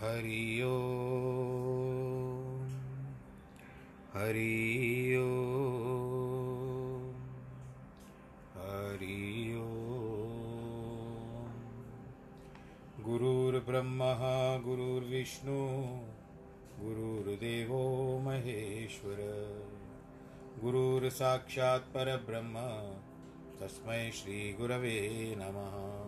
हरि ओम। हरि ओम। हरि ओम। गुरुर्ब्रह्मा, गुरुर्विष्णु, गुरुर्देवो महेश्वर। गुरुर्साक्षात् परब्रह्म, तस्मै श्रीगुरवे नमः।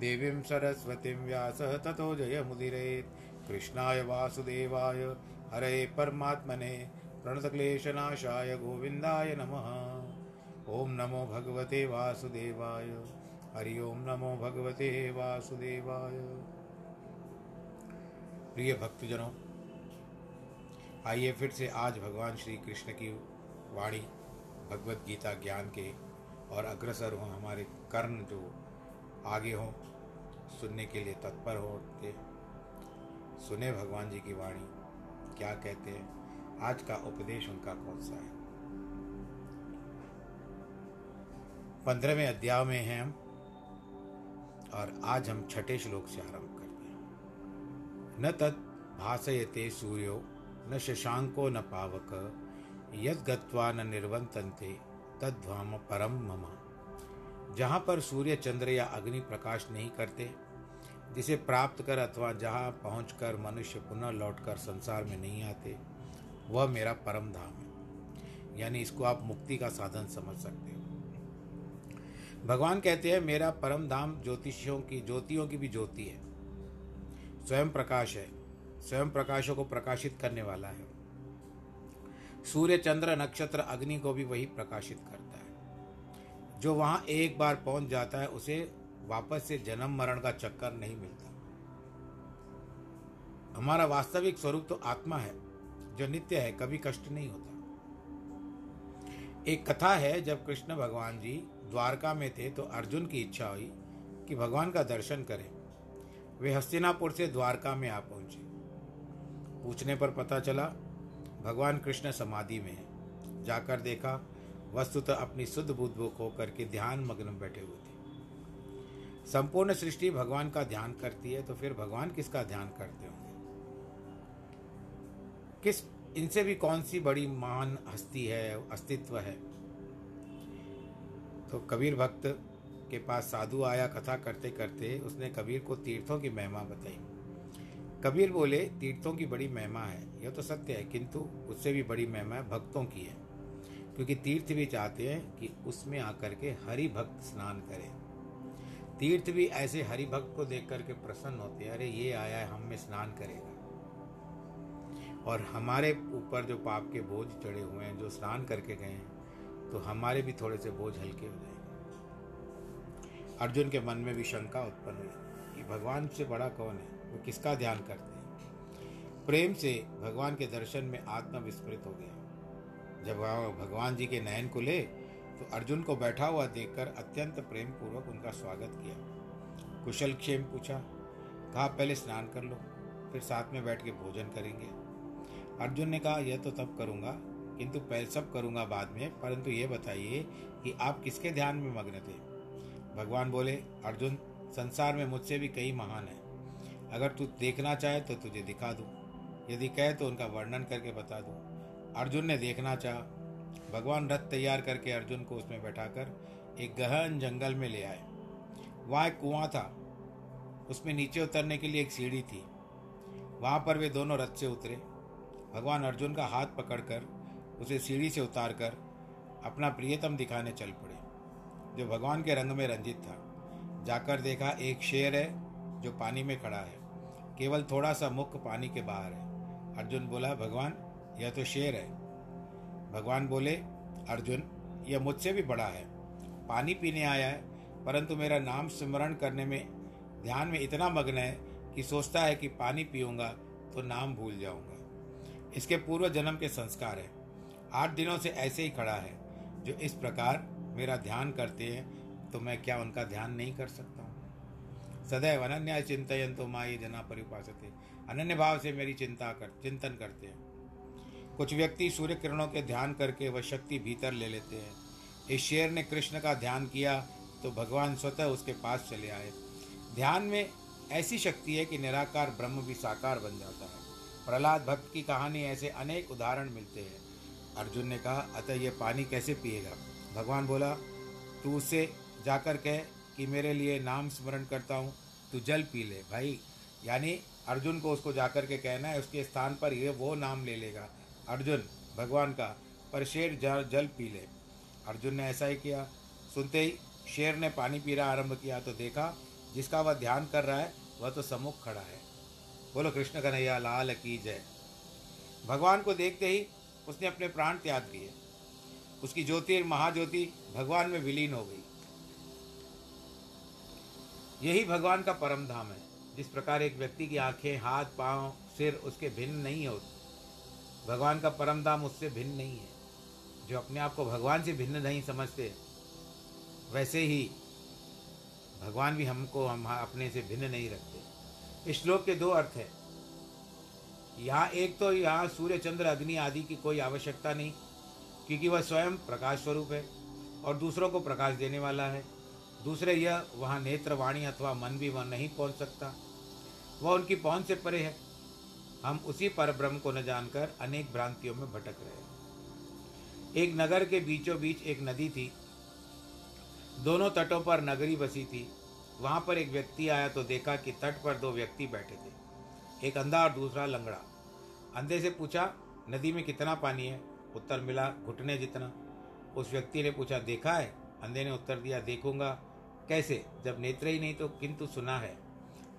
देवीं सरस्वतीं व्यासः ततो जयमुदिरेत् कृष्णाय वासुदेवाय हरे परमात्मने, प्रणतक्लेशनाशाय गोविन्दाय नमः। ॐ नमो भगवते वासुदेवाय, हरि ओं नमो भगवते वासुदेवाय। प्रिय भक्तजनों, आइए फिर से आज भगवान श्री कृष्ण की वाणी भगवत गीता ज्ञान के और अग्रसर हों हमारे कर्ण जो आगे हों। सुनने के लिए तत्पर होते सुने भगवान जी की वाणी। क्या कहते हैं? आज का उपदेश उनका कौन सा है? पंद्रहवें अध्याय में हैं हम, और आज हम छठे श्लोक से आरंभ करते हैं। न तत् भाषयते सूर्यो, न शशांको न पावक यद गत्वा न निर्वंतन्ते तद्वाम परम मम। जहाँ पर सूर्य, चंद्र या अग्नि प्रकाश नहीं करते, जिसे प्राप्त कर अथवा जहाँ पहुँच कर मनुष्य पुनः लौट कर संसार में नहीं आते, वह मेरा परम धाम है। यानी इसको आप मुक्ति का साधन समझ सकते हो। भगवान कहते हैं, मेरा परम धाम ज्योतिषियों की, ज्योतियों की भी ज्योति है। स्वयं प्रकाश है। स्वयं प्रकाशों को प्रकाशित करने वाला है। सूर्य, चंद्र, नक्षत्र, अग्नि को भी वही प्रकाशित करता जो वहाँ एक बार पहुँच जाता है, उसे वापस से जन्म मरण का चक्कर नहीं मिलता। हमारा वास्तविक स्वरूप तो आत्मा है, जो नित्य है, कभी कष्ट नहीं होता। एक कथा है, जब कृष्ण भगवान जी द्वारका में थे तो अर्जुन की इच्छा हुई कि भगवान का दर्शन करें। वे हस्तिनापुर से द्वारका में आ पहुँचे। पूछने पर पता चला, भगवान कृष्ण समाधि में है। जाकर देखा वस्तुतः अपनी शुद्ध बुद्ध होकर के ध्यान मग्न बैठे हुए थे। संपूर्ण सृष्टि भगवान का ध्यान करती है तो फिर भगवान किसका ध्यान करते होंगे? किस, इनसे भी कौन सी बड़ी महान हस्ती है, अस्तित्व है? तो कबीर भक्त के पास साधु आया, कथा करते करते उसने कबीर को तीर्थों की महिमा बताई। कबीर बोले, तीर्थों की बड़ी महिमा है, यह तो सत्य है, किंतु उससे भी बड़ी महिमा भक्तों की है। क्योंकि तीर्थ भी चाहते हैं कि उसमें आकर के हरि भक्त स्नान करें। तीर्थ भी ऐसे हरि भक्त को देख करके प्रसन्न होते हैं, अरे, ये आया है, हम में स्नान करेगा। और हमारे ऊपर जो पाप के बोझ चढ़े हुए हैं, जो स्नान करके गए हैं तो हमारे भी थोड़े से बोझ हल्के हो जाएँगे। अर्जुन के मन में भी शंका उत्पन्न हुई कि भगवान से बड़ा कौन है? वो किसका ध्यान करते हैं? प्रेम से भगवान के दर्शन में आत्मा विस्मृत हो गया। जब भगवान जी के नयन को ले तो अर्जुन को बैठा हुआ देखकर अत्यंत प्रेम पूर्वक उनका स्वागत किया। कुशल क्षेम पूछा, कहा पहले स्नान कर लो, फिर साथ में बैठ के भोजन करेंगे? अर्जुन ने कहा, यह तो तब करूँगा, किंतु पहले सब करूँगा बाद में, परंतु ये बताइए कि आप किसके ध्यान में मग्न थे? भगवान बोले, अर्जुन, संसार में मुझसे भी कई महान हैं। अगर तू देखना चाहे तो तुझे दिखा दूँ। यदि कहे तो उनका वर्णन करके बता दूँ। अर्जुन ने देखना चाहा। भगवान रथ तैयार करके अर्जुन को उसमें बैठाकर एक गहन जंगल में ले आए। वहाँ एक कुआँ था। उसमें नीचे उतरने के लिए एक सीढ़ी थी। वहाँ पर वे दोनों रथ से उतरे। भगवान अर्जुन का हाथ पकड़कर उसे सीढ़ी से उतारकर अपना प्रियतम दिखाने चल पड़े, जो भगवान के रंग में रंजित था। जाकर देखा, एक शेर है जो पानी में खड़ा है। केवल थोड़ा सा मुख पानी के बाहर है। अर्जुन बोला, भगवान यह तो शेर है। भगवान बोले, अर्जुन, यह मुझसे भी बड़ा है। पानी पीने आया है, परंतु मेरा नाम स्मरण करने में, ध्यान में इतना मग्न है कि सोचता है कि पानी पीऊँगा तो नाम भूल जाऊँगा। इसके पूर्व जन्म के संस्कार है। आठ दिनों से ऐसे ही खड़ा है। जो इस प्रकार मेरा ध्यान करते हैं तो मैं क्या उनका ध्यान नहीं कर सकता हूँ? सदैव अनन्या चिंतन तो माँ ये जना परिपासते। अनन्य भाव से मेरी चिंता कर, चिंतन करते हैं। कुछ व्यक्ति सूर्य किरणों के ध्यान करके वह शक्ति भीतर ले लेते हैं। इस शेर ने कृष्ण का ध्यान किया तो भगवान स्वतः उसके पास चले आए। ध्यान में ऐसी शक्ति है कि निराकार ब्रह्म भी साकार बन जाता है। प्रहलाद भक्त की कहानी ऐसे अनेक उदाहरण मिलते हैं। अर्जुन ने कहा, अतः ये पानी कैसे पिएगा? भगवान बोला, तू उससे जाकर कह कि मेरे लिए नाम स्मरण करता हूँ, तू जल पी ले भाई। यानी अर्जुन को उसको जाकर के कहना है, उसके स्थान पर ये वो नाम ले लेगा। अर्जुन, भगवान का पर शेर जल जल पी ले। अर्जुन ने ऐसा ही किया। सुनते ही शेर ने पानी पीना आरंभ किया तो देखा जिसका वह ध्यान कर रहा है, वह तो सम्मुख खड़ा है। बोलो, कृष्ण कन्हैया, लाल की जय। भगवान को देखते ही उसने अपने प्राण त्याग दिए। उसकी ज्योति महाज्योति भगवान में विलीन हो गई। यही भगवान का परम धाम है। जिस प्रकार एक व्यक्ति की आँखें, हाथ, पाँव, सिर उसके भिन्न नहीं होते भगवान का परम धाम उससे भिन्न नहीं है। जो अपने आप को भगवान से भिन्न नहीं समझते, वैसे ही भगवान भी हमको हम अपने से भिन्न नहीं रखते। इस श्लोक के दो अर्थ हैं। यहाँ एक तो यहाँ सूर्य, चंद्र, अग्नि आदि की कोई आवश्यकता नहीं, क्योंकि वह स्वयं प्रकाश स्वरूप है और दूसरों को प्रकाश देने वाला है। दूसरे यह वहाँ नेत्र, वाणी अथवा मन भी वह नहीं पहुँच सकता। वह उनकी पहुँच से परे है। हम उसी पर ब्रह्म को न जानकर अनेक भ्रांतियों में भटक रहे एक नगर के बीचों बीच एक नदी थी। दोनों तटों पर नगरी बसी थी। वहाँ पर एक व्यक्ति आया तो देखा कि तट पर दो व्यक्ति बैठे थे। एक अंधा और दूसरा लंगड़ा। अंधे से पूछा, नदी में कितना पानी है? उत्तर मिला, घुटने जितना। उस व्यक्ति ने पूछा, देखा है? अंधे ने उत्तर दिया, देखूँगा। कैसे? जब नेत्र ही नहीं तो किंतु सुना है।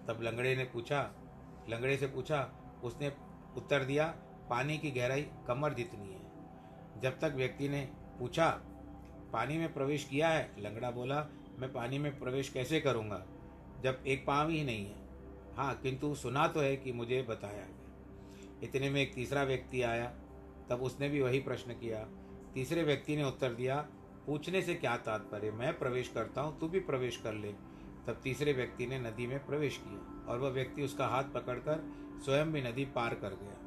तब लंगड़े ने पूछा, लंगड़े से पूछा उसने उत्तर दिया, पानी की गहराई कमर जितनी है। जब तक व्यक्ति ने पूछा, पानी में प्रवेश किया है? लंगड़ा बोला, मैं पानी में प्रवेश कैसे करूँगा, जब एक पाँव ही नहीं है? हाँ किंतु सुना तो है कि मुझे बताया गया इतने में एक तीसरा व्यक्ति आया, तब उसने भी वही प्रश्न किया। तीसरे व्यक्ति ने उत्तर दिया, पूछने से क्या तात्पर्य? मैं प्रवेश करता हूँ, तू भी प्रवेश कर ले। तब तीसरे व्यक्ति ने नदी में प्रवेश किया और वह व्यक्ति उसका हाथ पकड़कर स्वयं भी नदी पार कर गया।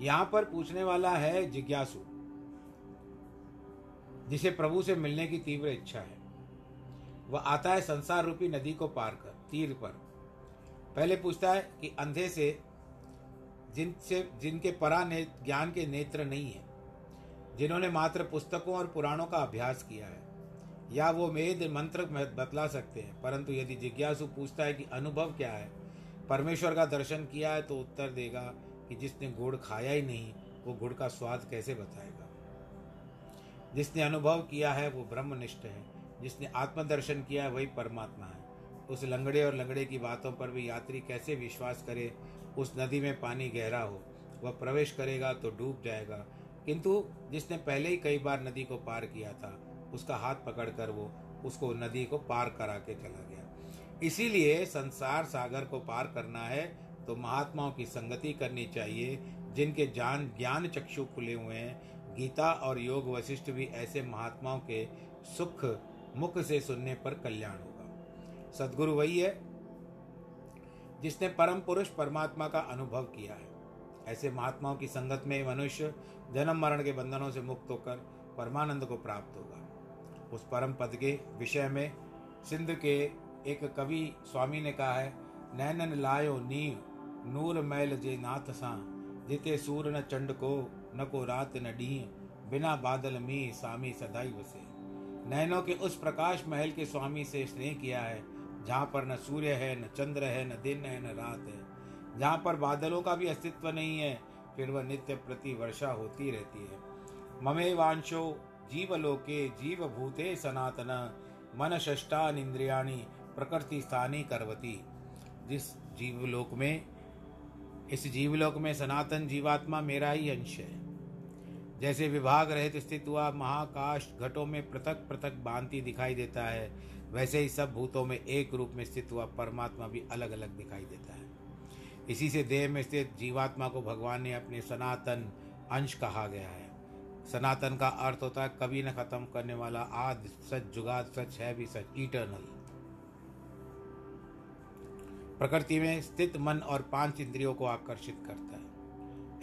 यहाँ पर पूछने वाला है जिज्ञासु, जिसे प्रभु से मिलने की तीव्र इच्छा है। वह आता है संसार रूपी नदी को पार कर, तीर पर। पहले पूछता है कि अंधे से, जिनसे, जिनके परा ने ज्ञान के नेत्र नहीं है, जिन्होंने मात्र पुस्तकों और पुराणों का अभ्यास किया है, या वो वेद मंत्र बतला सकते हैं, परंतु यदि जिज्ञासु पूछता है कि अनुभव क्या है परमेश्वर का दर्शन किया है तो उत्तर देगा कि जिसने गुड़ खाया ही नहीं, वो गुड़ का स्वाद कैसे बताएगा? जिसने अनुभव किया है, वो ब्रह्मनिष्ठ है। जिसने आत्मदर्शन किया है, वही परमात्मा है। उस लंगड़े और लंगड़े की बातों पर भी यात्री कैसे विश्वास करे, उस नदी में पानी गहरा हो, वह प्रवेश करेगा तो डूब जाएगा। किंतु जिसने पहले ही कई बार नदी को पार किया था, उसका हाथ पकड़कर वो, उसको नदी को पार करा के चला गया। इसीलिए संसार सागर को पार करना है तो महात्माओं की संगति करनी चाहिए, जिनके जान ज्ञान चक्षु खुले हुए हैं। गीता और योग वशिष्ठ भी ऐसे महात्माओं के सुख, मुख से सुनने पर कल्याण होगा। सदगुरु वही है, जिसने परम पुरुष परमात्मा का अनुभव किया है। ऐसे महात्माओं की संगत में मनुष्य जन्म मरण के बंधनों से मुक्त होकर परमानंद को प्राप्त होगा। उस परम पद के विषय में सिंध के एक कवि स्वामी ने कहा है, नैनन लायो नीव, नूर मैल जे नाथ सा। जिते सूर न चंड को, न को रात न डी बिना बादल मी स्वामी सदाई वसे। नैनों के उस प्रकाश महल के स्वामी से स्नेह किया है, जहाँ पर न सूर्य है, न चंद्र है, न दिन है, न रात है। जहाँ पर बादलों का भी अस्तित्व नहीं है, फिर वह नित्य प्रति वर्षा होती रहती है। ममे वांशो जीवलोके जीवभूते सनातन। मन षष्टानिंद्रियाणी प्रकृति स्थानी करवती। जिस जीवलोक में, इस जीवलोक में सनातन जीवात्मा मेरा ही अंश है। जैसे विभाग रहित स्थित हुआ, महाकाश घटों में पृथक पृथक बांति दिखाई देता है, वैसे ही सब भूतों में एक रूप में स्थित हुआ परमात्मा भी अलग अलग दिखाई देता है। इसी से देह में स्थित जीवात्मा को भगवान ने अपने सनातन अंश कहा गया है। सनातन का अर्थ होता है कभी न खत्म करने वाला आद, सच जुगाद, सच है भी, सच इटर्नल प्रकृति में स्थित मन और पाँच इंद्रियों को आकर्षित करता है।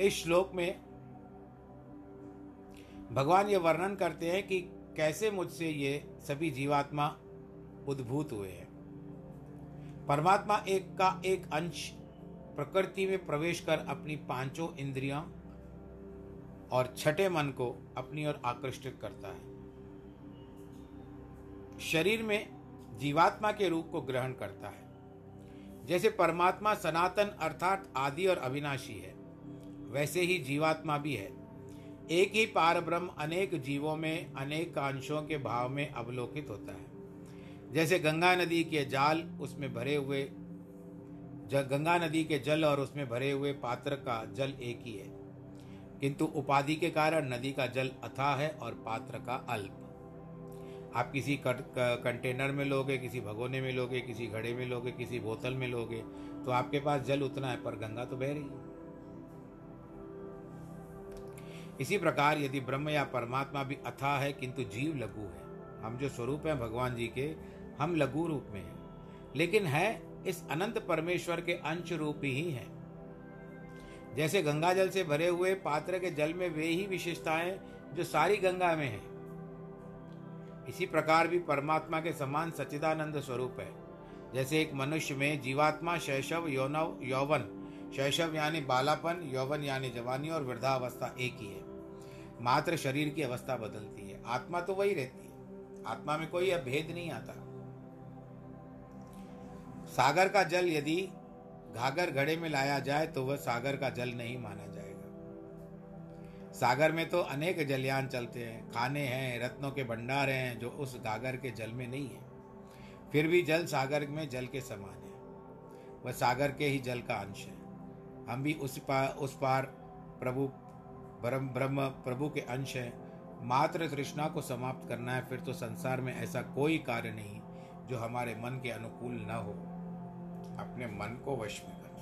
इस श्लोक में भगवान ये वर्णन करते हैं कि कैसे मुझसे ये सभी जीवात्मा उद्भूत हुए हैं। परमात्मा एक का एक अंश प्रकृति में प्रवेश कर अपनी पाँचों इंद्रियों और छठे मन को अपनी ओर आकर्षित करता है। शरीर में जीवात्मा के रूप को ग्रहण करता है। जैसे परमात्मा सनातन अर्थात आदि और अविनाशी है, वैसे ही जीवात्मा भी है। एक ही पार ब्रह्म अनेक जीवों में, अनेक अंशों के भाव में अवलोकित होता है। जैसे गंगा नदी के जाल उसमें भरे हुए गंगा नदी के जल और उसमें भरे हुए पात्र का जल एक ही है। किंतु उपाधि के कारण नदी का जल अथा है और पात्र का अल्प। आप किसी कंटेनर में लोगे, किसी भगोने में लोगे, किसी घड़े में लोगे, किसी बोतल में लोगे तो आपके पास जल उतना है, पर गंगा तो बह रही है। इसी प्रकार यदि ब्रह्म या परमात्मा भी अथा है, किंतु जीव लघु है। हम जो स्वरूप हैं भगवान जी के, हम लघु रूप में हैं। लेकिन है, इस अनंत परमेश्वर के अंश रूप ही हैं। जैसे गंगा जल से भरे हुए पात्र के जल में वे ही विशेषताएँ, जो सारी गंगा में है। इसी प्रकार भी परमात्मा के समान सच्चिदानंद स्वरूप है। जैसे एक मनुष्य में जीवात्मा, शैशव, यौनव, यौवन, शैशव यानी बालापन, यौवन यानी जवानी और वृद्धावस्था एक ही है। मात्र शरीर की अवस्था बदलती है। आत्मा तो वही रहती है। आत्मा में कोई भेद नहीं आता। सागर का जल यदि घाघर घड़े में लाया जाए तो वह सागर का जल नहीं माना जाएगा। सागर में तो अनेक जलयान चलते हैं, खाने हैं, रत्नों के भंडार हैं, जो उस गागर के जल में नहीं है। फिर भी जल सागर में जल के समान है। वह सागर के ही जल का अंश है। हम भी उस पार उस पार प्रभु, ब्रह्म ब्रह्म, प्रभु के अंश हैं। मात्र तृष्णा को समाप्त करना है, फिर तो संसार में ऐसा कोई कार्य नहीं, जो हमारे मन के अनुकूल न हो। अपने मन को वश में करना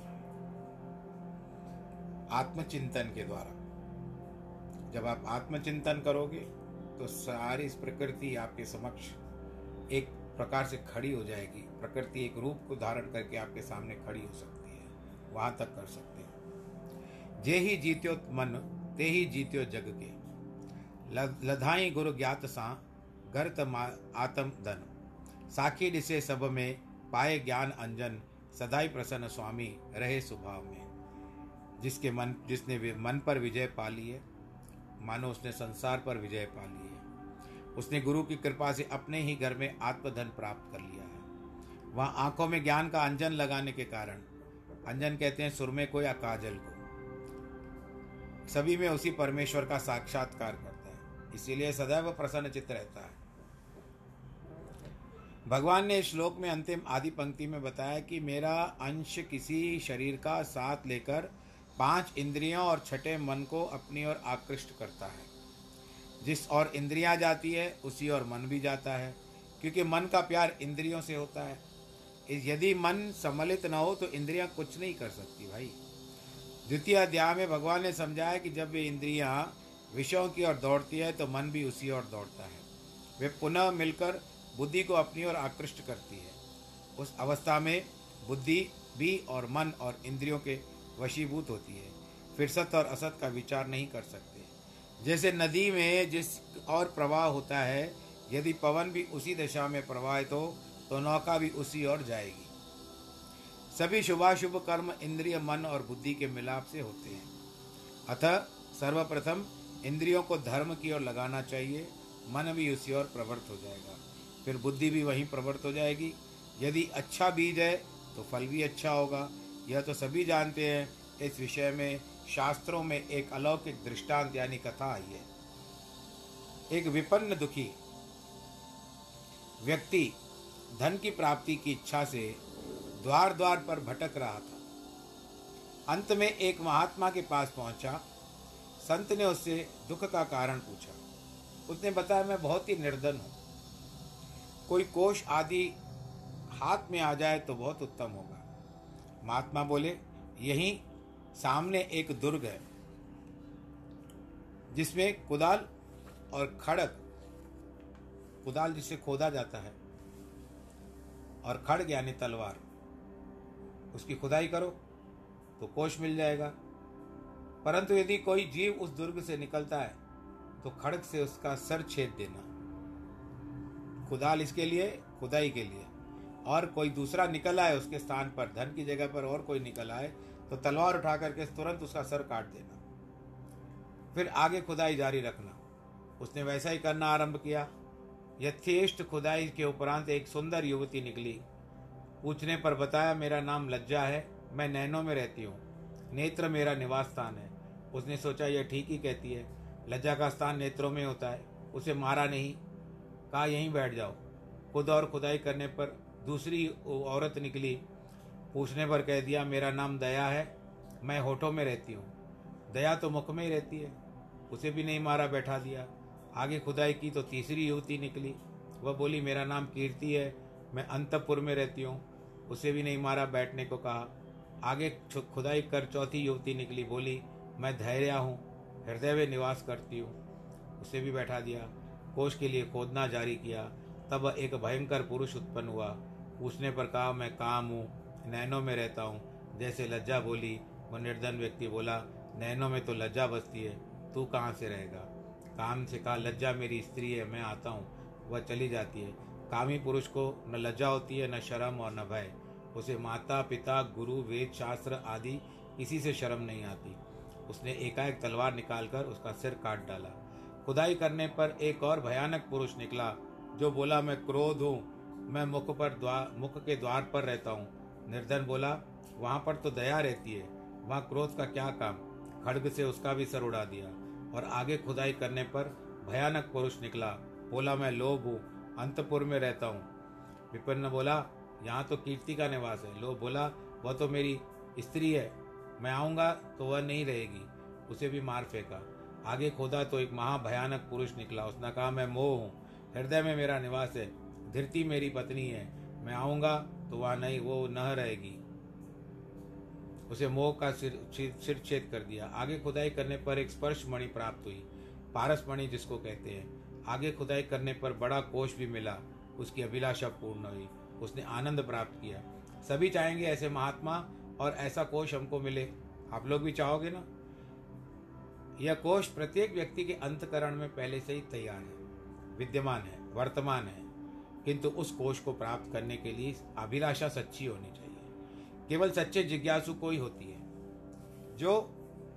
आत्मचिंतन के द्वारा। जब आप आत्मचिंतन करोगे तो सारी प्रकृति आपके समक्ष एक प्रकार से खड़ी हो जाएगी। प्रकृति एक रूप को धारण करके आपके सामने खड़ी हो सकती है। वहाँ तक कर सकते हैं। जे ही जीत्यो मन, ते ही जीत्यो जग के। लधाई गुरु ज्ञात सा, गर्त आत्म धन। साखी डिसे सब में, पाए ज्ञान अंजन। सदाई प्रसन्न स्वामी, रहे स्वभाव में। जिसके मन, जिसने मन पर विजय पा ली है मानो उसने संसार पर विजय पा ली है। उसने गुरु की कृपा से अपने ही घर में आत्मधन प्राप्त कर लिया है। वहाँ आँखों में ज्ञान का अंजन लगाने के कारण, अंजन कहते हैं सुरमे को या काजल को। सभी में उसी परमेश्वर का साक्षात्कार करता है। इसीलिए सदैव प्रसन्न चित्त रहता है। भगवान ने श्लोक में अंतिम आदि पंक्ति में बताया कि मेरा अंश किसी शरीर का साथ लेकर पाँच इंद्रियों और छठे मन को अपनी ओर आकृष्ट करता है। जिस और इंद्रियाँ जाती है, उसी और मन भी जाता है, क्योंकि मन का प्यार इंद्रियों से होता है। यदि मन सम्मिलित न हो तो इंद्रियाँ कुछ नहीं कर सकती भाई। द्वितीय अध्याय में भगवान ने समझाया कि जब वे इंद्रियाँ विषयों की ओर दौड़ती है तो मन भी उसी ओर दौड़ता है। वे पुनः मिलकर बुद्धि को अपनी ओर आकृष्ट करती है। उस अवस्था में बुद्धि भी और मन और इंद्रियों के वशीभूत होती है। फिर सत और असत का विचार नहीं कर सकते। जैसे नदी में जिस और प्रवाह होता है, यदि पवन भी उसी दिशा में प्रवाहित हो तो नौका भी उसी ओर जाएगी। सभी शुभाशुभ कर्म इंद्रिय मन और बुद्धि के मिलाप से होते हैं। अतः सर्वप्रथम इंद्रियों को धर्म की ओर लगाना चाहिए, मन भी उसी ओर प्रवृत्त हो जाएगा। फिर बुद्धि भी वहीं प्रवृत्त हो जाएगी। यदि अच्छा बीज है तो फल भी अच्छा होगा। यह तो सभी जानते हैं, इस विषय में शास्त्रों में एक अलौकिक दृष्टांत यानी कथा आई है। एक विपन्न दुखी व्यक्ति धन की प्राप्ति की इच्छा से द्वार द्वार पर भटक रहा था। अंत में एक महात्मा के पास पहुँचा। संत ने उससे दुख का कारण पूछा। उसने बताया, मैं बहुत ही निर्धन हूँ। कोई कोष आदि हाथ में आ जाए तो बहुत उत्तम होगा। महात्मा बोले, यहीं सामने एक दुर्ग है, जिसमें कुदाल और खड़ग कुदाल जिसे खोदा जाता है, और खड़ग यानी तलवार, उसकी खुदाई करो तो कोष मिल जाएगा। परंतु यदि कोई जीव उस दुर्ग से निकलता है तो खड़ग से उसका सर छेद देना। खुदाल इसके लिए, खुदाई के लिए। और कोई दूसरा निकल आए उसके स्थान पर, धन की जगह पर और कोई निकल आए तो तलवार उठा करके तुरंत उसका सर काट देना। फिर आगे खुदाई जारी रखना। उसने वैसा ही करना आरंभ किया। यथेष्ट खुदाई के उपरांत एक सुंदर युवती निकली। पूछने पर बताया, मेरा नाम लज्जा है, मैं नैनो में रहती हूँ। नेत्र मेरा निवास स्थान है। उसने सोचा, यह ठीक ही कहती है। लज्जा का स्थान नेत्रों में होता है, उसे मारा नहीं। कहा, यहीं बैठ जाओ। खुद और खुदाई करने पर दूसरी औरत निकली, पूछने पर कह दिया, मेरा नाम दया है, मैं होठों में रहती हूँ। दया तो मुख में ही रहती है। उसे भी नहीं मारा, बैठा दिया। आगे खुदाई की तो तीसरी युवती निकली। वह बोली, मेरा नाम कीर्ति है, मैं अंतपुर में रहती हूँ। उसे भी नहीं मारा, बैठने को कहा। आगे खुदाई कर चौथी युवती निकली, बोली, मैं धैर्य हूँ, हृदय में निवास करती हूँ। उसे भी बैठा दिया। कोष के लिए खोदना जारी किया। तब एक भयंकर पुरुष उत्पन्न हुआ। पूछने पर कहा, मैं काम हूँ, नैनों में रहता हूँ। जैसे लज्जा बोली, वो निर्धन व्यक्ति बोला, नैनों में तो लज्जा बसती है, तू कहाँ से रहेगा? काम से कहा, लज्जा मेरी स्त्री है, मैं आता हूँ, वह चली जाती है। कामी पुरुष को न लज्जा होती है, न शर्म और न भय। उसे माता, पिता, गुरु, वेद, शास्त्र आदि किसी से शर्म नहीं आती। उसने एकाएक तलवार निकालकर उसका सिर काट डाला। खुदाई करने पर एक और भयानक पुरुष निकला, जो बोला, मैं क्रोध हूँ मैं मुख पर द्वार मुख के द्वार पर रहता हूँ। निर्धन बोला, वहाँ पर तो दया रहती है। वहाँ क्रोध का क्या काम? खड़ग से उसका भी सर उड़ा दिया और आगे खुदाई करने पर भयानक पुरुष निकला। बोला, मैं लोभ हूँ। अंतपुर में रहता हूँ। विपन्न बोला, यहाँ तो कीर्ति का निवास है। लोभ बोला, वह तो मेरी स्त्री है। मैं आऊँगा तो वह नहीं रहेगी। उसे भी मार फेंका। आगे खोदा तो एक महाभयानक पुरुष निकला। उसने कहा, मैं मोह हूँ। हृदय में मेरा निवास है। धरती मेरी पत्नी है। मैं आऊँगा तो वह नहीं, वो न रहेगी। उसे मोह का सिर सिर छेद कर दिया। आगे खुदाई करने पर एक स्पर्श मणि प्राप्त हुई। पारस मणि जिसको कहते हैं। आगे खुदाई करने पर बड़ा कोष भी मिला। उसकी अभिलाषा पूर्ण हुई। उसने आनंद प्राप्त किया। सभी चाहेंगे ऐसे महात्मा और ऐसा कोष हमको मिले। आप लोग भी चाहोगे ना? यह कोष प्रत्येक व्यक्ति के अंतकरण में पहले से ही तैयार है। विद्यमान है, वर्तमान है। किंतु उस कोष को प्राप्त करने के लिए अभिलाषा सच्ची होनी चाहिए। केवल सच्चे जिज्ञासु को ही होती है, जो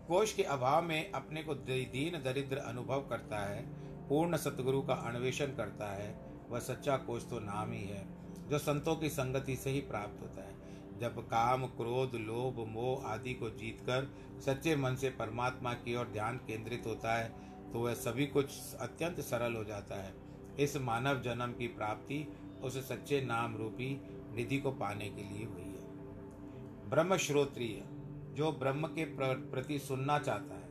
कोष के अभाव में अपने को दीन दरिद्र अनुभव करता है, पूर्ण सतगुरु का अन्वेषण करता है, वह सच्चा कोष तो नाम ही है, जो संतों की संगति से ही प्राप्त होता है। जब काम, क्रोध, लोभ, मोह आदि को जीतकर सच्चे मन से परमात्मा की ओर ध्यान केंद्रित होता है तो वह सभी कुछ अत्यंत सरल हो जाता है। इस मानव जन्म की प्राप्ति उस सच्चे नाम रूपी निधि को पाने के लिए हुई है। ब्रह्म श्रोत्रिय जो ब्रह्म के प्रति सुनना चाहता है।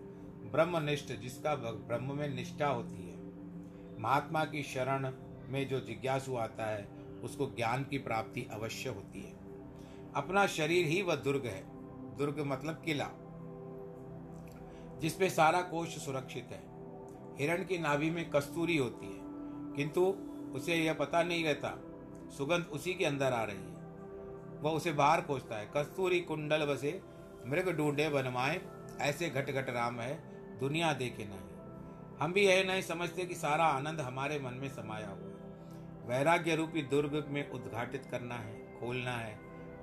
ब्रह्मनिष्ठ जिसका ब्रह्म में निष्ठा होती है। महात्मा की शरण में जो जिज्ञासु आता है, उसको ज्ञान की प्राप्ति अवश्य होती है। अपना शरीर ही वह दुर्ग है। दुर्ग मतलब किला जिसमें सारा कोष सुरक्षित है। हिरण की नाभि में कस्तूरी होती है। किंतु उसे यह पता नहीं रहता। सुगंध उसी के अंदर आ रही है। वह उसे बाहर खोजता है। कस्तूरी कुंडल बसे मृग ढूंढे बनवाए। ऐसे घट घट राम है, दुनिया देखे नहीं। हम भी यह नहीं समझते कि सारा आनंद हमारे मन में समाया हुआ है। वैराग्य रूपी दुर्ग में उद्घाटित करना है, खोलना है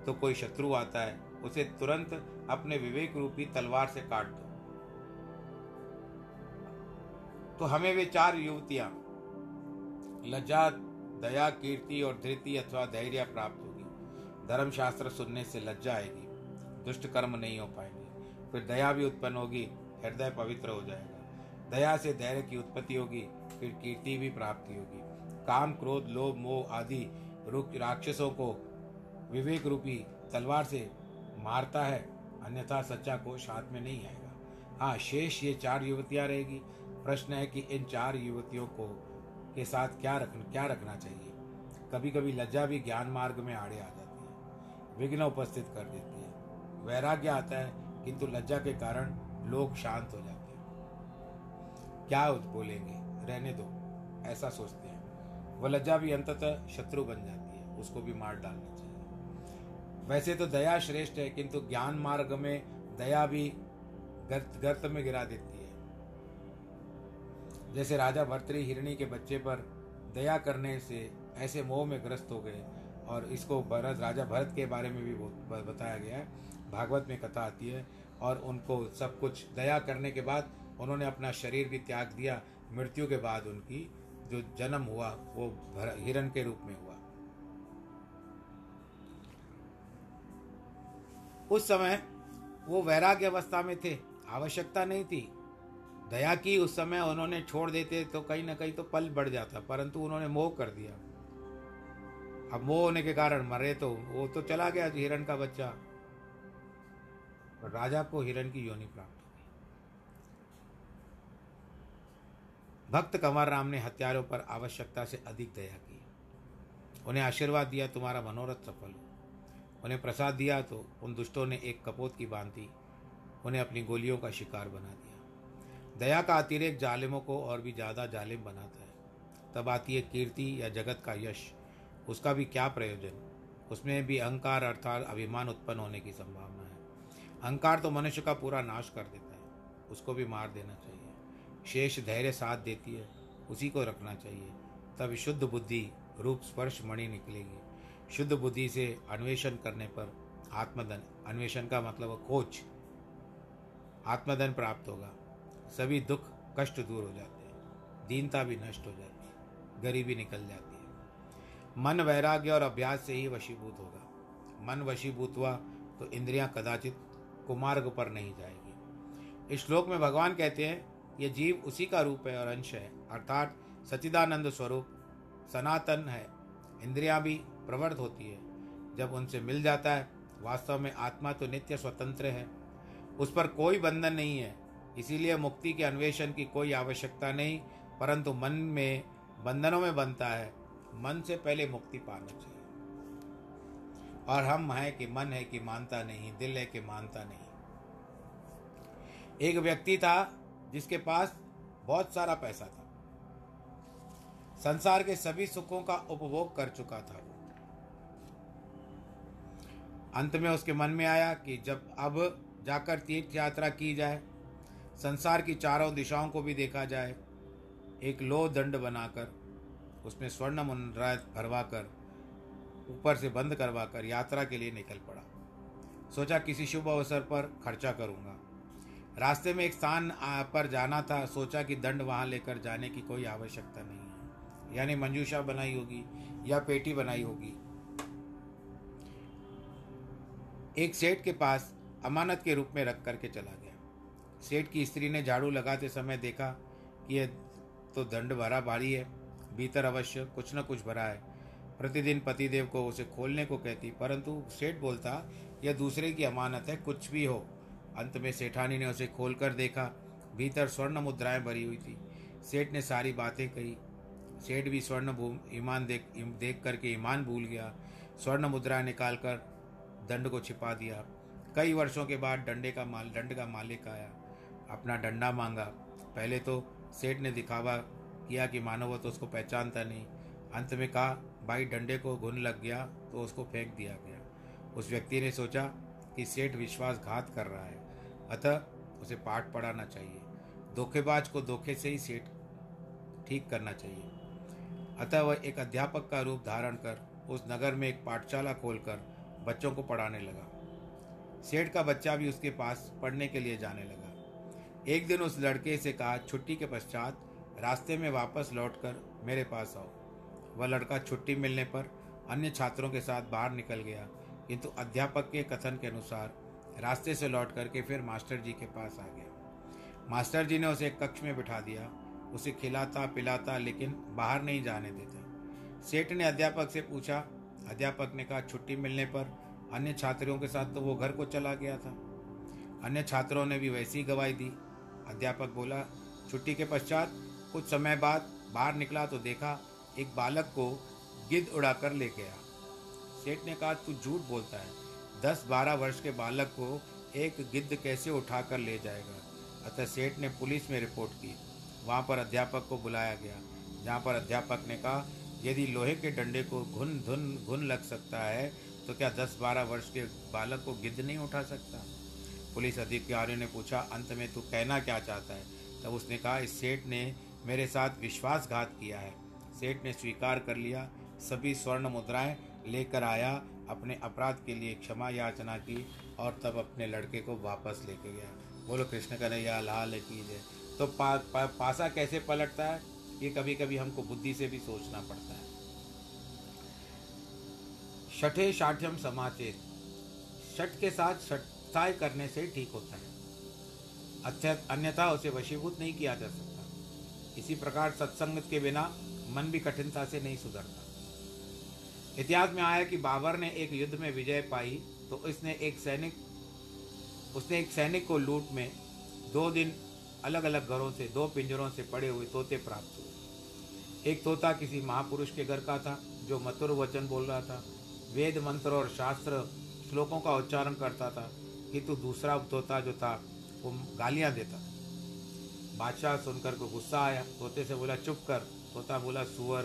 तो कोई शत्रु आता है, उसे तुरंत अपने विवेक रूपी तलवार से काट दो। तो हमें वे चार युवतियाँ लज्जा दया, कीर्ति और धृति अथवा धैर्य प्राप्त होगी। धर्मशास्त्र सुनने से लज्जा आएगी, दुष्ट कर्म नहीं हो पाएँगे। फिर दया भी उत्पन्न होगी, हृदय पवित्र हो जाएगा। दया से धैर्य की उत्पत्ति होगी, फिर कीर्ति भी प्राप्ति होगी। काम, क्रोध, लोभ, मोह आदि राक्षसों को विवेक रूपी तलवार से मारता है, अन्यथा सच्चा कोष हाथ में नहीं आएगा। हाँ शेष ये चार युवतियाँ रहेगी। प्रश्न है कि इन चार युवतियों को के साथ क्या रख, क्या रखना चाहिए? कभी कभी लज्जा भी ज्ञान मार्ग में आड़े आ जाती है। विघ्न उपस्थित कर देती है। वैराग्य आता है, किंतु लज्जा के कारण लोग शांत हो जाते हैं। क्या बोलेंगे? रहने दो, ऐसा सोचते हैं। वह लज्जा भी अंततः शत्रु बन जाती है, उसको भी मार डालना चाहिए। वैसे तो दया श्रेष्ठ है, किंतु ज्ञान मार्ग में दया भी गर्त गर्त में गिरा देती है। जैसे राजा भर्तरी हिरणी के बच्चे पर दया करने से ऐसे मोह में ग्रस्त हो गए। और इसको भरत राजा भरत के बारे में भी बताया गया है। भागवत में कथा आती है और उनको सब कुछ दया करने के बाद उन्होंने अपना शरीर भी त्याग दिया। मृत्यु के बाद उनकी जो जन्म हुआ, वो हिरण के रूप में हुआ। उस समय वो वैराग्य अवस्था में थे। आवश्यकता नहीं थी। दया की उस समय उन्होंने छोड़ देते तो कहीं ना कहीं तो पल बढ़ जाता, परंतु उन्होंने मोह कर दिया। अब मोह होने के कारण मरे तो वो तो चला गया हिरण का बच्चा। पर राजा को हिरण की योनि प्राप्त हुई भक्त कंवर राम ने हत्यारों पर आवश्यकता से अधिक दया की। उन्हें आशीर्वाद दिया, तुम्हारा मनोरथ सफल हो। उन्हें प्रसाद दिया तो उन दुष्टों ने एक कपोत की बांधी, उन्हें अपनी गोलियों का शिकार बना दिया। दया का अतिरेक जालिमों को और भी ज़्यादा जालिम बनाता है। तब आती है कीर्ति या जगत का यश। उसका भी क्या प्रयोजन? उसमें भी अहंकार अर्थात अभिमान उत्पन्न होने की संभावना है। अहंकार तो मनुष्य का पूरा नाश कर देता है। उसको भी मार देना चाहिए। शेष धैर्य साथ देती है। उसी को रखना चाहिए। तब शुद्ध बुद्धि, रूप स्पर्श मणि निकलेगी। शुद्ध बुद्धि से अन्वेषण करने पर आत्मधन। अन्वेषण का मतलब खोज। आत्मधन प्राप्त होगा। सभी दुख कष्ट दूर हो जाते हैं। दीनता भी नष्ट हो जाती है। गरीबी निकल जाती है। मन वैराग्य और अभ्यास से ही वशीभूत होगा। मन वशीभूत हुआ तो इंद्रियाँ कदाचित कुमार्ग पर नहीं जाएगी। इस श्लोक में भगवान कहते हैं, ये जीव उसी का रूप है और अंश है। अर्थात सचिदानंद स्वरूप सनातन है। इंद्रियाँ भी प्रवृत्त होती है। जब उनसे मिल जाता है, वास्तव में आत्मा तो नित्य स्वतंत्र है। उस पर कोई बंधन नहीं है। इसीलिए मुक्ति के अन्वेषण की कोई आवश्यकता नहीं, परंतु मन में, बंधनों में बनता है। मन से पहले मुक्ति पाना चाहिए। और हम हैं कि मन है कि मानता नहीं, दिल है कि मानता नहीं। एक व्यक्ति था जिसके पास बहुत सारा पैसा था। संसार के सभी सुखों का उपभोग कर चुका था वो। अंत में उसके मन में आया कि जब अब जाकर तीर्थ यात्रा की जाए संसार की चारों दिशाओं को भी देखा जाए, एक लो दंड बनाकर, उसमें स्वर्ण मुनरात भरवा कर ऊपर से बंद करवा कर यात्रा के लिए निकल पड़ा। सोचा किसी शुभ अवसर पर खर्चा करूँगा। रास्ते में एक स्थान पर जाना था। सोचा कि दंड वहाँ लेकर जाने की कोई आवश्यकता नहीं है। यानी मंजूषा बनाई होगी या पेटी बनाई होगी। एक सेठ के पास अमानत के रूप में रख करके चला गया। सेठ की स्त्री ने झाड़ू लगाते समय देखा कि यह तो दंड भरा भारी है, भीतर अवश्य कुछ न कुछ भरा है। प्रतिदिन पतिदेव को उसे खोलने को कहती, परंतु सेठ बोलता, यह दूसरे की अमानत है, कुछ भी हो। अंत में सेठानी ने उसे खोलकर देखा, भीतर स्वर्ण मुद्राएँ भरी हुई थी। सेठ ने सारी बातें कही। सेठ भी स्वर्ण भूम, ईमान देख देख करके ईमान भूल गया। स्वर्ण मुद्रा निकाल कर दंड को छिपा दिया। कई वर्षों के बाद डंडे का माल, दंड का मालिक आया। अपना डंडा मांगा। पहले तो सेठ ने दिखावा किया कि मानव तो उसको पहचानता नहीं। अंत में कहा, भाई, डंडे को घुन लग गया तो उसको फेंक दिया गया। उस व्यक्ति ने सोचा कि सेठ विश्वासघात कर रहा है। अतः उसे पाठ पढ़ाना चाहिए। धोखेबाज को धोखे से ही सेठ ठीक करना चाहिए। अतः वह एक अध्यापक का रूप धारण कर उस नगर में एक पाठशाला खोलकर बच्चों को पढ़ाने लगा। सेठ का बच्चा भी उसके पास पढ़ने के लिए जाने लगा। एक दिन उस लड़के से कहा, छुट्टी के पश्चात रास्ते में वापस लौटकर मेरे पास आओ। वह लड़का छुट्टी मिलने पर अन्य छात्रों के साथ बाहर निकल गया। किंतु अध्यापक के कथन के अनुसार रास्ते से लौट करके फिर मास्टर जी के पास आ गया। मास्टर जी ने उसे एक कक्ष में बिठा दिया। उसे खिलाता पिलाता लेकिन बाहर नहीं जाने देते। सेठ ने अध्यापक से पूछा। अध्यापक ने कहा, छुट्टी मिलने पर अन्य छात्रों के साथ तो वो घर को चला गया था। अन्य छात्रों ने भी वैसी गवाही दी। अध्यापक बोला, छुट्टी के पश्चात कुछ समय बाद बाहर निकला तो देखा एक बालक को गिद्ध उड़ाकर ले गया। सेठ ने कहा, तू झूठ बोलता है। दस बारह वर्ष के बालक को एक गिद्ध कैसे उठाकर ले जाएगा? अतः सेठ ने पुलिस में रिपोर्ट की। वहाँ पर अध्यापक को बुलाया गया। जहाँ पर अध्यापक ने कहा, यदि लोहे के डंडे को घुन धुन घुन लग सकता है तो क्या दस बारह वर्ष के बालक को गिद्ध नहीं उठा सकता? पुलिस अधिकारियों ने पूछा अंत में तू कहना क्या चाहता है? तब उसने कहा इस सेठ ने मेरे साथ विश्वासघात किया है। सेठ ने स्वीकार कर लिया सभी स्वर्ण मुद्राएँ लेकर आया अपने अपराध के लिए क्षमा याचना की और तब अपने लड़के को वापस लेके गया। बोलो कृष्ण कन्हैया लाल कीजिए। तो पा, पा, पासा कैसे पलटता है? ये कभी कभी हमको बुद्धि से भी सोचना पड़ता है। छठे शाठ्यम समाचेत। छठ के साथ छठाई करने से ठीक होता है। अन्यथा उसे वशीभूत नहीं किया जा सकता। इसी प्रकार सत्संग के बिना मन भी कठिनता से नहीं सुधरता। इतिहास में आया कि बाबर ने एक युद्ध में विजय पाई तो इसने एक सैनिक, उसने एक सैनिक को लूट में दो दिन अलग अलग घरों से, दो पिंजरों से पड़े हुए तोते प्राप्त हुए। एक तोता किसी महापुरुष के घर का था, जो मथुर वचन बोल रहा था। वेद मंत्र और शास्त्र श्लोकों का उच्चारण करता था। किंतु दूसरा तोता जो था, वो गालियाँ देता। था बादशाह सुनकर को गुस्सा आया, तोते से बोला, चुप कर। तोता बोला, सुअर,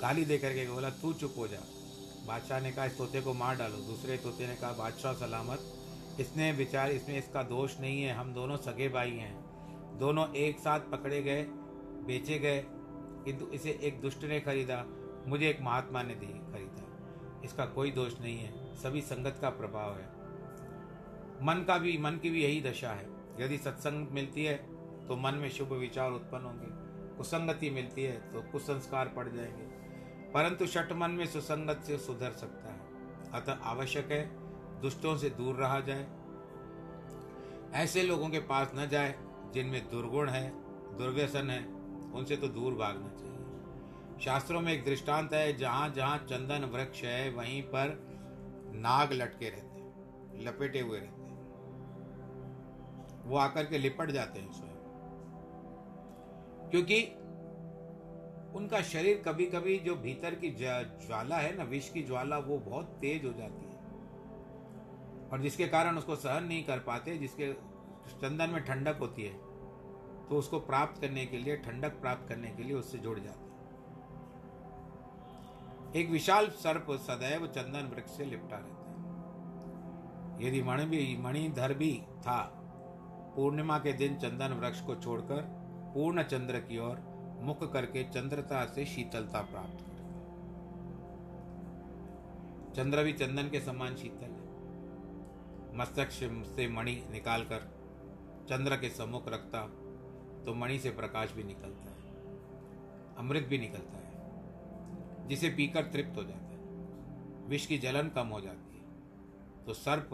गाली दे करके बोला, तू चुप हो जा। बादशाह ने कहा, इस तोते को मार डालो। दूसरे तोते ने कहा, बादशाह सलामत, इसने विचार इसमें इसका दोष नहीं है, हम दोनों सगे भाई हैं। दोनों एक साथ पकड़े गए, बेचे गए, किंतु इसे एक दुष्ट ने खरीदा, मुझे एक महात्मा ने दी खरीदा। इसका कोई दोष नहीं है, सभी संगत का प्रभाव है। मन का भी, मन की भी यही दशा है। यदि सत्संग मिलती है तो मन में शुभ विचार उत्पन्न होंगे। कुसंगति मिलती है तो कुसंस्कार पड़ जाएँगे। परंतु शठ मन में सुसंगत से सुधर सकता है। अतः आवश्यक है, दुष्टों से दूर रहा जाए। ऐसे लोगों के पास न जाए, जिनमें दुर्गुण है, दुर्व्यसन है, उनसे तो दूर भागना चाहिए। शास्त्रों में एक दृष्टांत है, जहाँ जहाँ चंदन वृक्ष है, वहीं पर नाग लटके रहते लपेटे हुए रहते वो आकर के लिपट जाते हैं स्वयं। क्योंकि उनका शरीर कभी कभी जो भीतर की ज्वाला है ना, विष की ज्वाला, वो बहुत तेज हो जाती है। और जिसके कारण उसको सहन नहीं कर पाते, जिसके चंदन में ठंडक होती है तो उसको प्राप्त करने के लिए, ठंडक प्राप्त करने के लिए उससे जुड़ जाते हैं। एक विशाल सर्प सदैव चंदन वृक्ष से लिपटा रहता है। यदि मणि भी, मणिधर भी था पूर्णिमा के दिन चंदन वृक्ष को छोड़कर पूर्ण चंद्र की ओर मुख करके चंद्रता से शीतलता प्राप्त करता चंद्र भी चंदन के समान शीतल है। मस्तक से मणि निकालकर चंद्र के सम्मुख रखता तो मणि से प्रकाश भी निकलता है। अमृत भी निकलता है, जिसे पीकर तृप्त हो जाता है। विष की जलन कम हो जाती है तो सर्प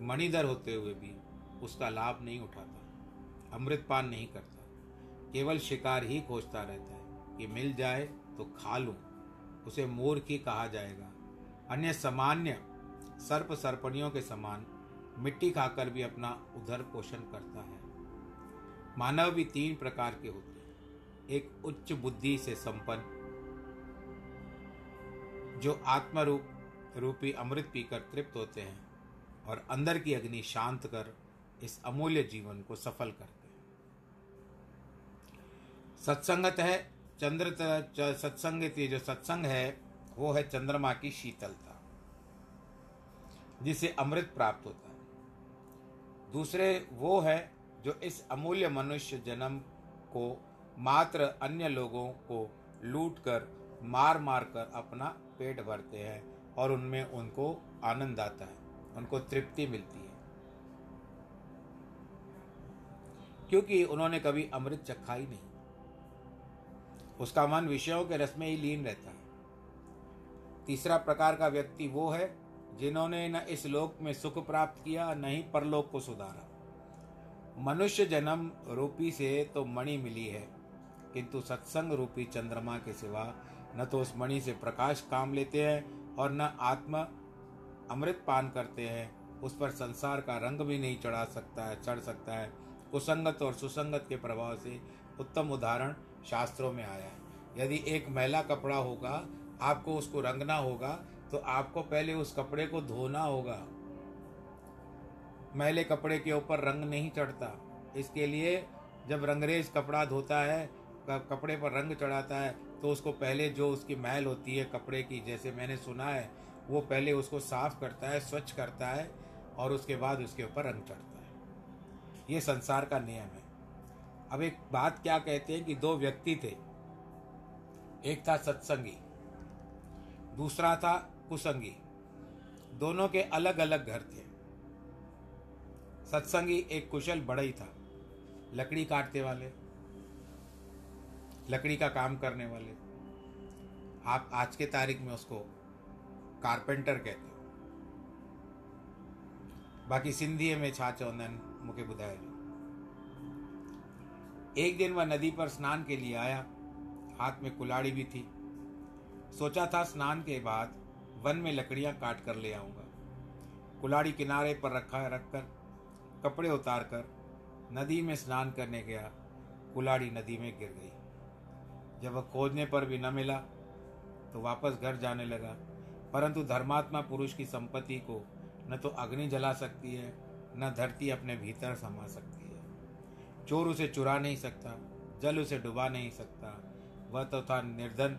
मणिधर होते हुए भी उसका लाभ नहीं उठाता अमृत पान नहीं करता, केवल शिकार ही खोजता रहता है कि मिल जाए तो खा लूँ। उसे मूर्ख ही कहा जाएगा। अन्य सामान्य सर्प सर्पणियों के समान मिट्टी खाकर भी अपना उधर पोषण करता है। मानव भी तीन प्रकार के होते हैं। एक उच्च बुद्धि से संपन्न, जो आत्मरूप, रूपी अमृत पीकर तृप्त होते हैं, और अंदर की अग्नि शांत कर इस अमूल्य जीवन को सफल करते हैं। सत्संगत है चंद्र सत्संग जो सत्संग है, वो है चंद्रमा की शीतलता, जिसे अमृत प्राप्त होता है। दूसरे वो है जो इस अमूल्य मनुष्य जन्म को मात्र अन्य लोगों को लूट कर मार मार कर अपना पेट भरते हैं और उनमें उनको आनंद आता है, उनको तृप्ति मिलती है। क्योंकि उन्होंने कभी अमृत चखा ही नहीं। उसका मन विषयों के रस में ही लीन रहता है। तीसरा प्रकार का व्यक्ति वो है, जिन्होंने न इस लोक में सुख प्राप्त किया, न ही परलोक को सुधारा। मनुष्य जन्म रूपी से तो मणि मिली है, किंतु सत्संग रूपी चंद्रमा के सिवा न तो उस मणि से प्रकाश काम लेते हैं और न आत्मा अमृत पान करते हैं। उस पर संसार का रंग भी नहीं चढ़ा सकता है, चढ़ सकता है। कुसंगत और सुसंगत के प्रभाव से उत्तम उदाहरण शास्त्रों में आया है। यदि एक मैला कपड़ा होगा, आपको उसको रंगना होगा तो आपको पहले उस कपड़े को धोना होगा। मैले कपड़े के ऊपर रंग नहीं चढ़ता। इसके लिए जब रंगरेज कपड़ा धोता है कपड़े पर रंग चढ़ाता है तो उसको पहले जो उसकी मैल होती है कपड़े की, जैसे मैंने सुना है, वो पहले उसको साफ़ करता है, स्वच्छ करता है, और उसके बाद उसके ऊपर रंग चढ़ता है। ये संसार का नियम है। अब एक बात क्या कहते हैं कि दो व्यक्ति थे। एक था सत्संगी, दूसरा था कुसंगी। दोनों के अलग अलग घर थे। सत्संगी एक कुशल बड़ा ही था। लकड़ी काटते वाले, लकड़ी का काम करने वाले। आप आज के तारीख में उसको कारपेंटर कहते हो। बाकी सिंधी में छा चवंदा आहिनि मूंखे ॿुधाइजो एक दिन वह नदी पर स्नान के लिए आया। हाथ में कुलाड़ी भी थी। सोचा था स्नान के बाद वन में लकड़ियाँ काट कर ले आऊँगा। कुलाड़ी किनारे पर रखा रखकर, कपड़े उतार कर नदी में स्नान करने गया। कुलाड़ी नदी में गिर गई। जब वह खोजने पर भी न मिला तो वापस घर जाने लगा। परंतु धर्मात्मा पुरुष की संपत्ति को न तो अग्नि जला सकती है न धरती अपने भीतर समा सकती है। चोर उसे चुरा नहीं सकता, जल उसे डुबा नहीं सकता, वह तो था निर्धन,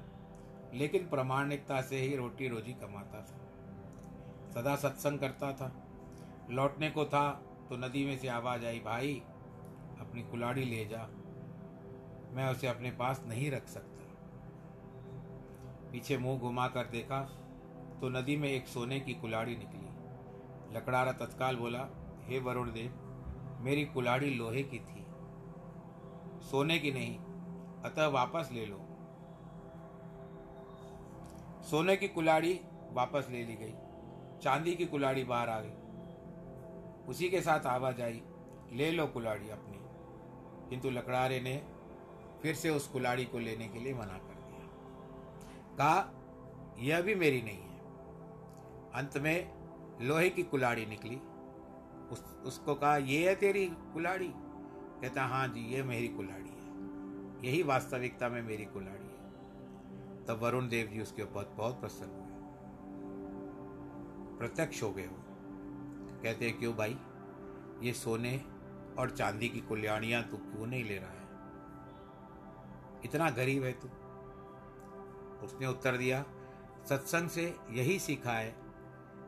लेकिन प्रामाणिकता से ही रोटी रोजी कमाता था। सदा सत्संग करता था। लौटने को था तो नदी में से आवाज़ आई, भाई, अपनी कुलाड़ी ले जा, मैं उसे अपने पास नहीं रख सकता। पीछे मुँह घुमाकर देखा तो नदी में एक सोने की कुलाड़ी निकली। लकड़ारा तत्काल बोला हे वरुण देव मेरी कुलाड़ी लोहे की थी। सोने की नहीं, अतः वापस ले लो। सोने की कुलाड़ी वापस ले ली गई। चांदी की कुलाड़ी बाहर आ गई। उसी के साथ आवाज़ आई, ले लो कुलाड़ी अपनी। किंतु लकड़ारे ने फिर से उस कुलाड़ी को लेने के लिए मना कर दिया। कहा, यह भी मेरी नहीं है। अंत में लोहे की कुलाड़ी निकली। उस, उसको कहा, ये है तेरी कुलाड़ी कहता हाँ जी, ये मेरी कुलाड़ी है। यही वास्तविकता में मेरी कुलाड़ी है। तब वरुण देव जी उसके ऊपर बहुत प्रसन्न हुए। प्रत्यक्ष हो गए वो। कहते हैं क्यों भाई? ये सोने और चांदी की कुल्याणियाँ तू क्यों नहीं ले रहा है? इतना गरीब है तू। उसने उत्तर दिया, सत्संग से यही सीखा है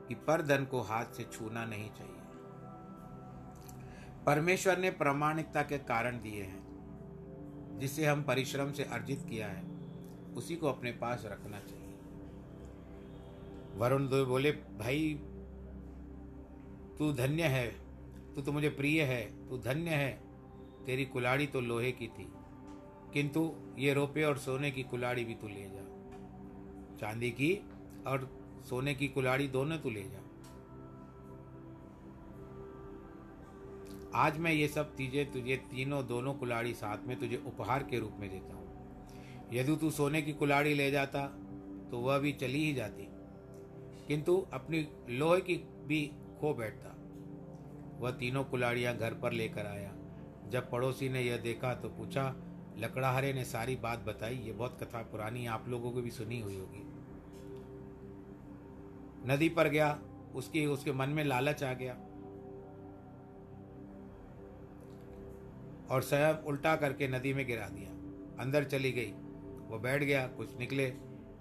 कि पर धन को हाथ से छूना नहीं चाहिए। परमेश्वर ने प्रामाणिकता के कारण दिए हैं, जिसे हम परिश्रम से अर्जित किया है, उसी को अपने पास रखना चाहिए। वरुण देव बोले, भाई, तू धन्य है, तू तो मुझे प्रिय है, तू धन्य है, तेरी कुलाड़ी तो लोहे की थी, किंतु ये रोपे और सोने की कुलाड़ी भी तू ले जा। चांदी की और सोने की कुलाड़ी दोनों तू ले जा। आज मैं ये सब चीज़ें तुझे तीनों दोनों कुलाड़ी साथ में तुझे उपहार के रूप में देता हूँ। यदि तू सोने की कुलाड़ी ले जाता तो वह भी चली ही जाती। किंतु अपनी लोहे की भी खो बैठता। वह तीनों कुलाड़ियाँ घर पर लेकर आया। जब पड़ोसी ने यह देखा तो पूछा, लकड़ाहरे ने सारी बात बताई। ये बहुत कथा पुरानी, आप लोगों को भी सुनी हुई होगी। नदी पर गया, उसकी उसके मन में लालच आ गया। और स्वयं उल्टा करके नदी में गिरा दिया। अंदर चली गई। वो बैठ गया, कुछ निकले,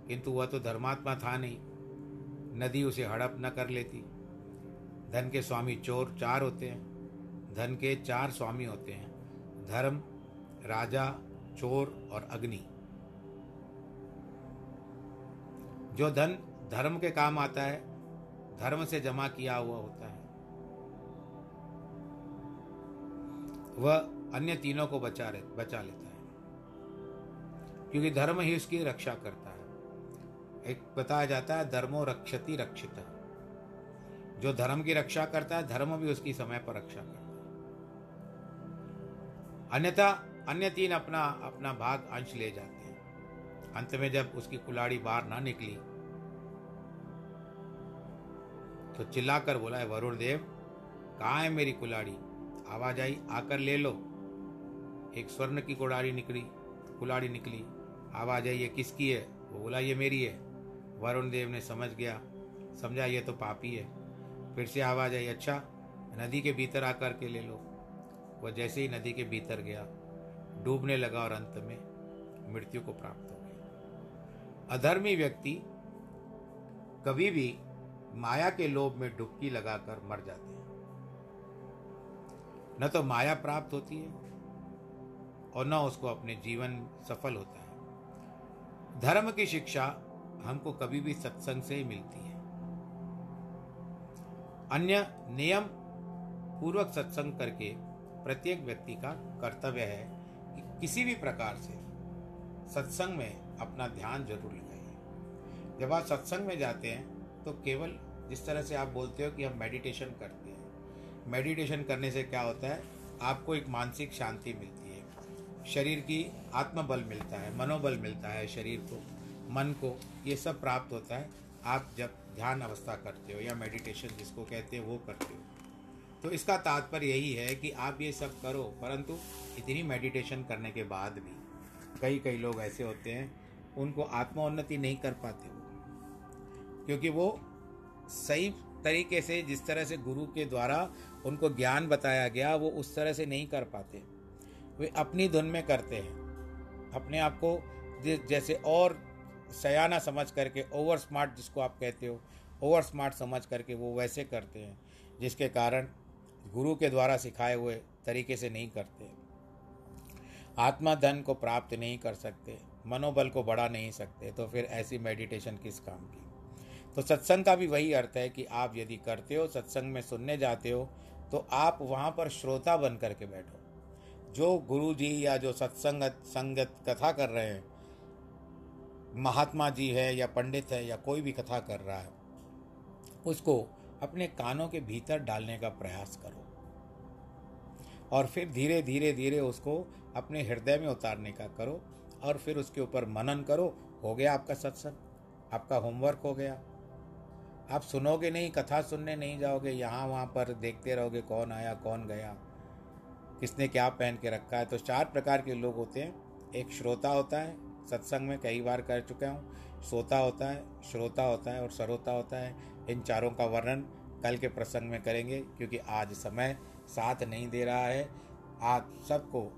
किंतु वह तो धर्मात्मा था नहीं। नदी उसे हड़प न कर लेती। धन के स्वामी चोर चार होते हैं। धन के चार स्वामी होते हैं। धर्म, राजा, चोर और अग्नि। जो धन धर्म के काम आता है, धर्म से जमा किया हुआ होता है। वह अन्य तीनों को बचा बचा लेता है। क्योंकि धर्म ही उसकी रक्षा करता है। एक बताया जाता है, धर्मो रक्षति रक्षित जो धर्म की रक्षा करता है, धर्म भी उसकी समय पर रक्षा करता है। अन्यथा, अन्य तीन अपना अपना भाग अंश ले जाते हैं। अंत में जब उसकी कुलाड़ी बाहर ना निकली तो चिल्लाकर बोला, है वरुण देव, कहाँ है मेरी कुलाड़ी? आवाज़ आई, आकर ले लो। एक स्वर्ण की कुड़ाड़ी निकली कुलाड़ी निकली। आवाज़ आई, ये किसकी है? वो बोला, ये मेरी है। वरुण देव ने समझ गया, समझा, ये तो पापी है। फिर से आवाज़ आई अच्छा नदी के भीतर आकर के ले लो। वह जैसे ही नदी के भीतर गया, डूबने लगा और अंत में मृत्यु को प्राप्त हो गया। अधर्मी व्यक्ति कभी भी माया के लोभ में डुबकी लगाकर मर जाते हैं। न तो माया प्राप्त होती है और न उसको अपने जीवन सफल होता है। धर्म की शिक्षा हमको कभी भी सत्संग से ही मिलती है। अन्य नियम पूर्वक सत्संग करके प्रत्येक व्यक्ति का कर्तव्य है कि किसी भी प्रकार से सत्संग में अपना ध्यान ज़रूर लगाइए। जब आप सत्संग में जाते हैं तो केवल जिस तरह से आप बोलते हो कि हम मेडिटेशन करते हैं। मेडिटेशन करने से क्या होता है? आपको एक मानसिक शांति मिलती है। शरीर की आत्मबल मिलता है, मनोबल मिलता है शरीर को, मन को, ये सब प्राप्त होता है। आप जब ध्यान अवस्था करते हो या मेडिटेशन जिसको कहते हैं वो करते हो। तो इसका तात्पर्य यही है कि आप ये सब करो, परंतु इतनी मेडिटेशन करने के बाद भी कई कई लोग ऐसे होते हैं, उनको आत्मोन्नति नहीं कर पाते क्योंकि वो सही तरीके से जिस तरह से गुरु के द्वारा उनको ज्ञान बताया गया, वो उस तरह से नहीं कर पाते। वे अपनी धुन में करते हैं। अपने आप को जैसे और सयाना समझ करके ओवर स्मार्ट जिसको आप कहते हो ओवर स्मार्ट समझ करके वो वैसे करते हैं, जिसके कारण गुरु के द्वारा सिखाए हुए तरीके से नहीं करते। आत्मा धन को प्राप्त नहीं कर सकते, मनोबल को बढ़ा नहीं सकते तो फिर ऐसी मेडिटेशन किस काम की? तो सत्संग का भी वही अर्थ है कि आप यदि करते हो, सत्संग में सुनने जाते हो तो आप वहाँ पर श्रोता बन करके बैठो। जो गुरु जी या जो सत्संगत, संगत कथा कर रहे हैं, महात्मा जी है या पंडित है या कोई भी कथा कर रहा है, उसको अपने कानों के भीतर डालने का प्रयास करो। और फिर धीरे धीरे धीरे उसको अपने हृदय में उतारने का करो और फिर उसके ऊपर मनन करो, हो गया आपका सत्संग, आपका होमवर्क हो गया। आप सुनोगे नहीं, कथा सुनने नहीं जाओगे, यहाँ वहाँ पर देखते रहोगे कौन आया, कौन गया। किसने क्या पहन के रखा है? तो चार प्रकार के लोग होते हैं। एक श्रोता होता है, सत्संग में कई बार कर चुका हूँ। श्रोता होता है, श्रोता होता है और सरोता होता है। इन चारों का वर्णन कल के प्रसंग में करेंगे, क्योंकि आज समय साथ नहीं दे रहा है। आप सबको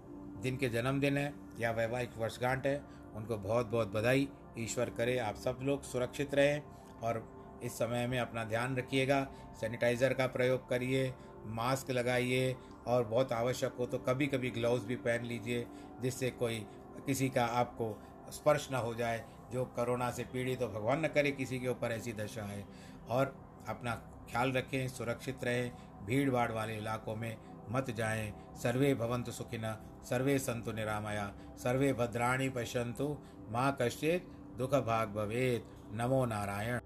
जिनके जन्मदिन है, या वैवाहिक वर्षगांठ है, उनको बहुत बहुत बधाई। ईश्वर करे आप सब लोग सुरक्षित रहें और इस समय में अपना ध्यान रखिएगा। सैनिटाइज़र का प्रयोग करिए, मास्क लगाइए और बहुत आवश्यक हो तो कभी कभी ग्लव्स भी पहन लीजिए, जिससे कोई, किसी का आपको स्पर्श ना हो जाए, जो कोरोना से पीड़ित तो भगवान न करे किसी के ऊपर ऐसी दशा है और अपना ख्याल रखें, सुरक्षित रहें भीड़ भाड़ वाले इलाकों में मत जाएँ। सर्वे भवन्तु सुखिनः सर्वे संतु निरामया, सर्वे भद्राणी पश्यन्तु, माँ कश्चित दुख भाग भवेद नमो नारायण।